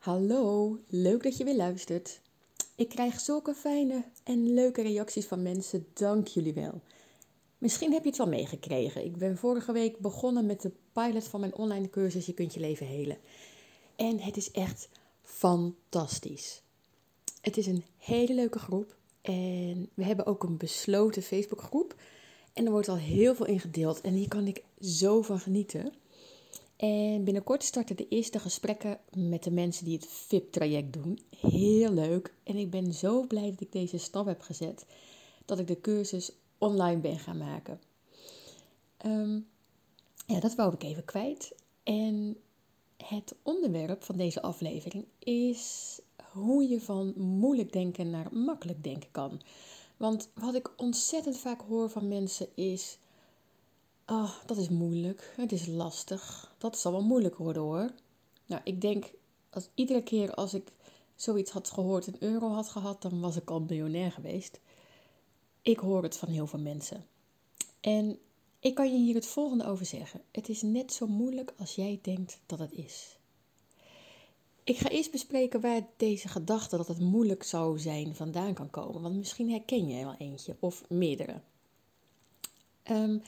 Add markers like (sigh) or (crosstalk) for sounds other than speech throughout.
Hallo, leuk dat je weer luistert. Ik krijg zulke fijne en leuke reacties van mensen, dank jullie wel. Misschien heb je het wel meegekregen. Ik ben vorige week begonnen met de pilot van mijn online cursus Je kunt je leven helen. En het is echt fantastisch. Het is een hele leuke groep en we hebben ook een besloten Facebookgroep. En er wordt al heel veel in gedeeld en hier kan ik zo van genieten. En binnenkort starten de eerste gesprekken met de mensen die het VIP-traject doen. Heel leuk. En ik ben zo blij dat ik deze stap heb gezet. Dat ik de cursus online ben gaan maken. Um, ja, dat wou ik even kwijt. En het onderwerp van deze aflevering is hoe je van moeilijk denken naar makkelijk denken kan. Want wat ik ontzettend vaak hoor van mensen is Oh, dat is moeilijk. Het is lastig. Dat zal wel moeilijk worden hoor. Nou, ik denk als iedere keer als ik zoiets had gehoord, een euro had gehad, dan was ik al miljonair geweest. Ik hoor het van heel veel mensen. En ik kan je hier het volgende over zeggen. Het is net zo moeilijk als jij denkt dat het is. Ik ga eerst bespreken waar deze gedachte dat het moeilijk zou zijn vandaan kan komen. Want misschien herken je er wel eentje of meerdere. Um,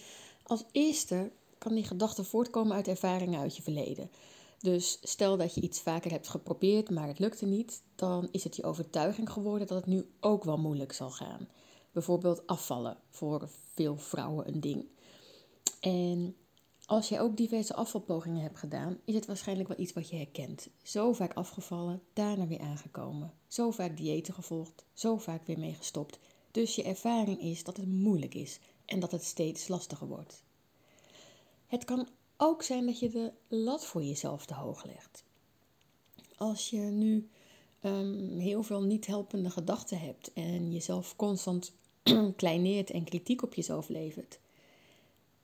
als eerste kan die gedachte voortkomen uit ervaringen uit je verleden. Dus stel dat je iets vaker hebt geprobeerd, maar het lukte niet, dan is het je overtuiging geworden dat het nu ook wel moeilijk zal gaan. Bijvoorbeeld afvallen, voor veel vrouwen een ding. En als jij ook diverse afvalpogingen hebt gedaan, is het waarschijnlijk wel iets wat je herkent. Zo vaak afgevallen, daarna weer aangekomen. Zo vaak diëten gevolgd, zo vaak weer mee gestopt. Dus je ervaring is dat het moeilijk is en dat het steeds lastiger wordt. Het kan ook zijn dat je de lat voor jezelf te hoog legt. Als je nu um, heel veel niet helpende gedachten hebt en jezelf constant (clears throat) kleineert en kritiek op jezelf levert.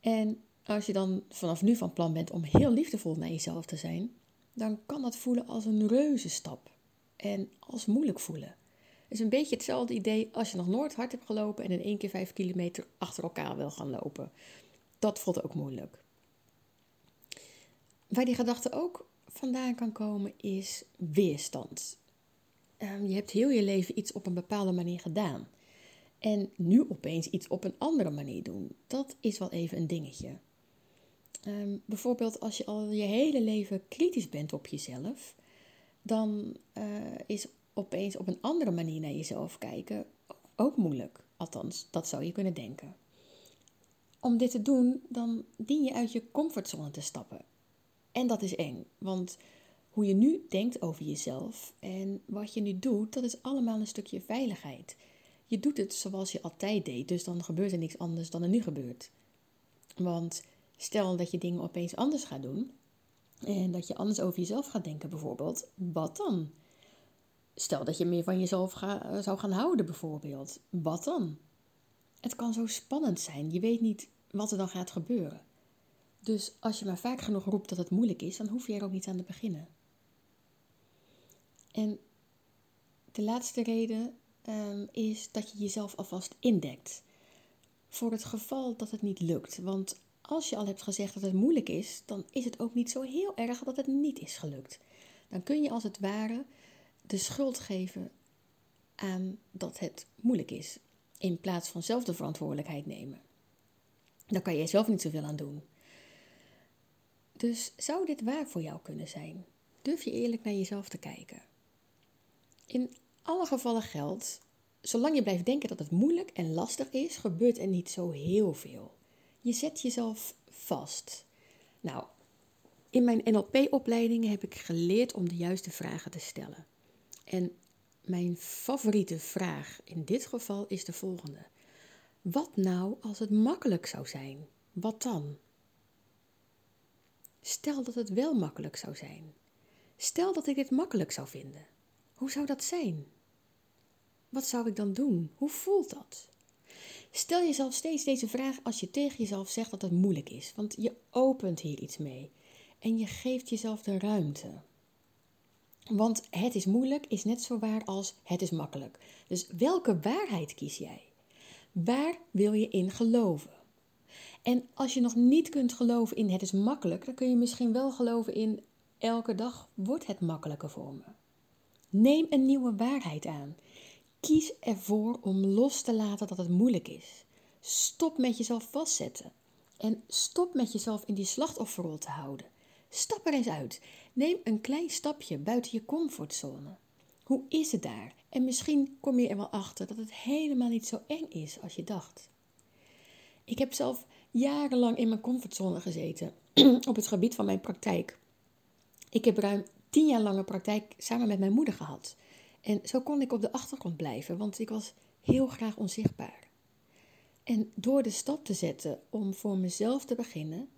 En als je dan vanaf nu van plan bent om heel liefdevol naar jezelf te zijn, dan kan dat voelen als een reuze stap en als moeilijk voelen is een beetje hetzelfde idee als je nog nooit hard hebt gelopen en in één keer vijf kilometer achter elkaar wil gaan lopen. Dat voelt ook moeilijk. Waar die gedachte ook vandaan kan komen is weerstand. Ehm, je hebt heel je leven iets op een bepaalde manier gedaan. En nu opeens iets op een andere manier doen, dat is wel even een dingetje. Ehm, bijvoorbeeld als je al je hele leven kritisch bent op jezelf, dan uh, is opeens op een andere manier naar jezelf kijken ook moeilijk. Althans, dat zou je kunnen denken. Om dit te doen, dan dien je uit je comfortzone te stappen. En dat is eng, want hoe je nu denkt over jezelf en wat je nu doet, dat is allemaal een stukje veiligheid. Je doet het zoals je altijd deed, dus dan gebeurt er niks anders dan er nu gebeurt. Want stel dat je dingen opeens anders gaat doen en dat je anders over jezelf gaat denken, bijvoorbeeld, wat dan? Stel dat je meer van jezelf ga, zou gaan houden, bijvoorbeeld. Wat dan? Het kan zo spannend zijn. Je weet niet wat er dan gaat gebeuren. Dus als je maar vaak genoeg roept dat het moeilijk is, dan hoef je er ook niet aan te beginnen. En de laatste reden um, is dat je jezelf alvast indekt. Voor het geval dat het niet lukt. Want als je al hebt gezegd dat het moeilijk is, dan is het ook niet zo heel erg dat het niet is gelukt. Dan kun je als het ware de schuld geven aan dat het moeilijk is, in plaats van zelf de verantwoordelijkheid nemen. Dan kan je zelf niet zoveel aan doen. Dus zou dit waar voor jou kunnen zijn? Durf je eerlijk naar jezelf te kijken? In alle gevallen geldt, zolang je blijft denken dat het moeilijk en lastig is, gebeurt er niet zo heel veel. Je zet jezelf vast. Nou, in mijn NLP-opleidingen heb ik geleerd om de juiste vragen te stellen. En mijn favoriete vraag in dit geval is de volgende. Wat nou als het makkelijk zou zijn? Wat dan? Stel dat het wel makkelijk zou zijn. Stel dat ik dit makkelijk zou vinden. Hoe zou dat zijn? Wat zou ik dan doen? Hoe voelt dat? Stel jezelf steeds deze vraag als je tegen jezelf zegt dat het moeilijk is, want je opent hier iets mee en je geeft jezelf de ruimte. Want het is moeilijk is net zo waar als het is makkelijk. Dus welke waarheid kies jij? Waar wil je in geloven? En als je nog niet kunt geloven in het is makkelijk, dan kun je misschien wel geloven in elke dag wordt het makkelijker voor me. Neem een nieuwe waarheid aan. Kies ervoor om los te laten dat het moeilijk is. Stop met jezelf vastzetten. En stop met jezelf in die slachtofferrol te houden. Stap er eens uit. Neem een klein stapje buiten je comfortzone. Hoe is het daar? En misschien kom je er wel achter dat het helemaal niet zo eng is als je dacht. Ik heb zelf jarenlang in mijn comfortzone gezeten (clears throat) op het gebied van mijn praktijk. Ik heb ruim tien jaar lange praktijk samen met mijn moeder gehad. En zo kon ik op de achtergrond blijven, want ik was heel graag onzichtbaar. En door de stap te zetten om voor mezelf te beginnen,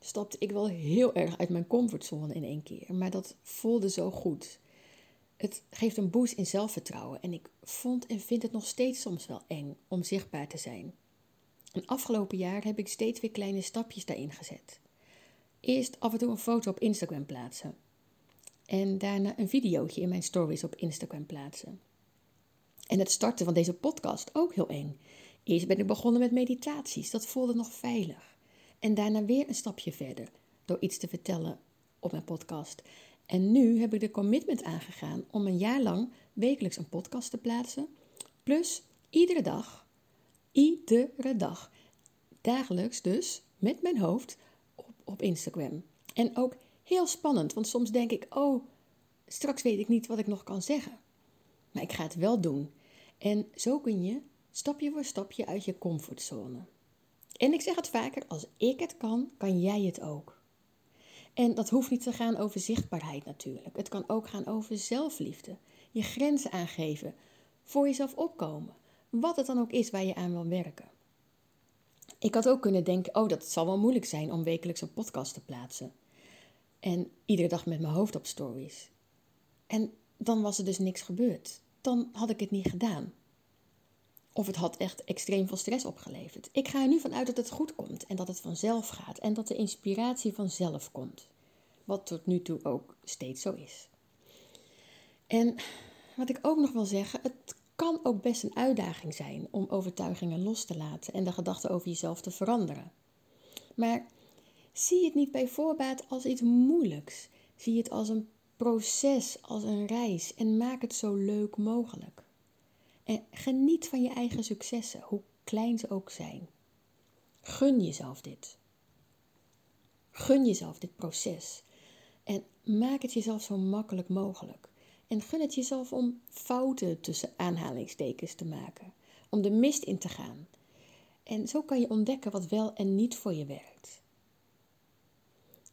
stapte ik wel heel erg uit mijn comfortzone in één keer. Maar dat voelde zo goed. Het geeft een boost in zelfvertrouwen en ik vond en vind het nog steeds soms wel eng om zichtbaar te zijn. En afgelopen jaar heb ik steeds weer kleine stapjes daarin gezet. Eerst af en toe een foto op Instagram plaatsen. En daarna een videootje in mijn stories op Instagram plaatsen. En het starten van deze podcast ook heel eng. Eerst ben ik begonnen met meditaties, dat voelde nog veilig. En daarna weer een stapje verder door iets te vertellen op mijn podcast. En nu heb ik de commitment aangegaan om een jaar lang wekelijks een podcast te plaatsen. Plus iedere dag, iedere dag, dagelijks dus, met mijn hoofd op, op Instagram. En ook heel spannend, want soms denk ik, oh, straks weet ik niet wat ik nog kan zeggen. Maar ik ga het wel doen. En zo kun je stapje voor stapje uit je comfortzone. En ik zeg het vaker, als ik het kan, kan jij het ook. En dat hoeft niet te gaan over zichtbaarheid natuurlijk. Het kan ook gaan over zelfliefde. Je grenzen aangeven. Voor jezelf opkomen. Wat het dan ook is waar je aan wil werken. Ik had ook kunnen denken: oh, dat zal wel moeilijk zijn om wekelijks een podcast te plaatsen. En iedere dag met mijn hoofd op stories. En dan was er dus niks gebeurd. Dan had ik het niet gedaan. Of het had echt extreem veel stress opgeleverd. Ik ga er nu vanuit dat het goed komt en dat het vanzelf gaat en dat de inspiratie vanzelf komt. Wat tot nu toe ook steeds zo is. En wat ik ook nog wil zeggen, het kan ook best een uitdaging zijn om overtuigingen los te laten en de gedachten over jezelf te veranderen. Maar zie het niet bij voorbaat als iets moeilijks. Zie het als een proces, als een reis en maak het zo leuk mogelijk. En geniet van je eigen successen, hoe klein ze ook zijn. Gun jezelf dit. Gun jezelf dit proces. En maak het jezelf zo makkelijk mogelijk. En gun het jezelf om fouten tussen aanhalingstekens te maken. Om de mist in te gaan. En zo kan je ontdekken wat wel en niet voor je werkt.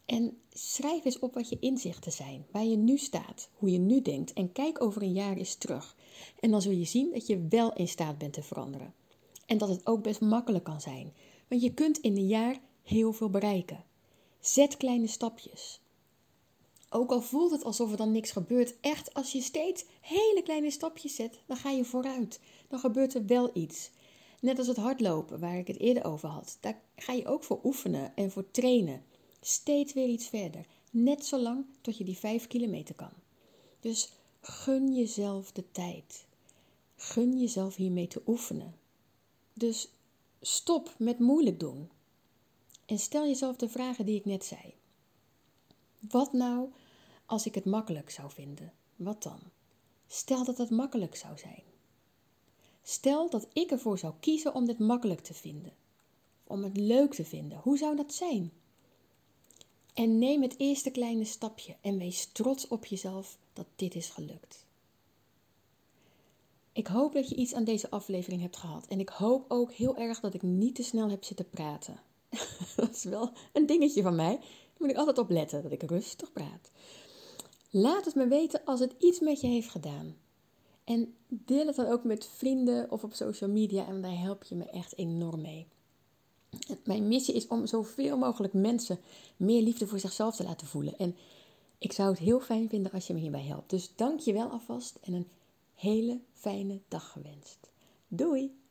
En schrijf eens op wat je inzichten zijn, waar je nu staat, hoe je nu denkt en kijk over een jaar eens terug. En dan zul je zien dat je wel in staat bent te veranderen. En dat het ook best makkelijk kan zijn, want je kunt in een jaar heel veel bereiken. Zet kleine stapjes. Ook al voelt het alsof er dan niks gebeurt, echt als je steeds hele kleine stapjes zet, dan ga je vooruit. Dan gebeurt er wel iets. Net als het hardlopen, waar ik het eerder over had. Daar ga je ook voor oefenen en voor trainen. Steeds weer iets verder. Net zo lang tot je die 5 kilometer kan. Dus gun jezelf de tijd. Gun jezelf hiermee te oefenen. Dus stop met moeilijk doen. En stel jezelf de vragen die ik net zei. Wat nou als ik het makkelijk zou vinden? Wat dan? Stel dat het makkelijk zou zijn. Stel dat ik ervoor zou kiezen om dit makkelijk te vinden. Om het leuk te vinden. Hoe zou dat zijn? En neem het eerste kleine stapje en wees trots op jezelf dat dit is gelukt. Ik hoop dat je iets aan deze aflevering hebt gehad. En ik hoop ook heel erg dat ik niet te snel heb zitten praten. (laughs) dat is wel een dingetje van mij. Daar moet ik altijd op letten, dat ik rustig praat. Laat het me weten als het iets met je heeft gedaan. En deel het dan ook met vrienden of op social media en daar help je me echt enorm mee. Mijn missie is om zoveel mogelijk mensen meer liefde voor zichzelf te laten voelen. En ik zou het heel fijn vinden als je me hierbij helpt. Dus dank je wel alvast en een hele fijne dag gewenst. Doei!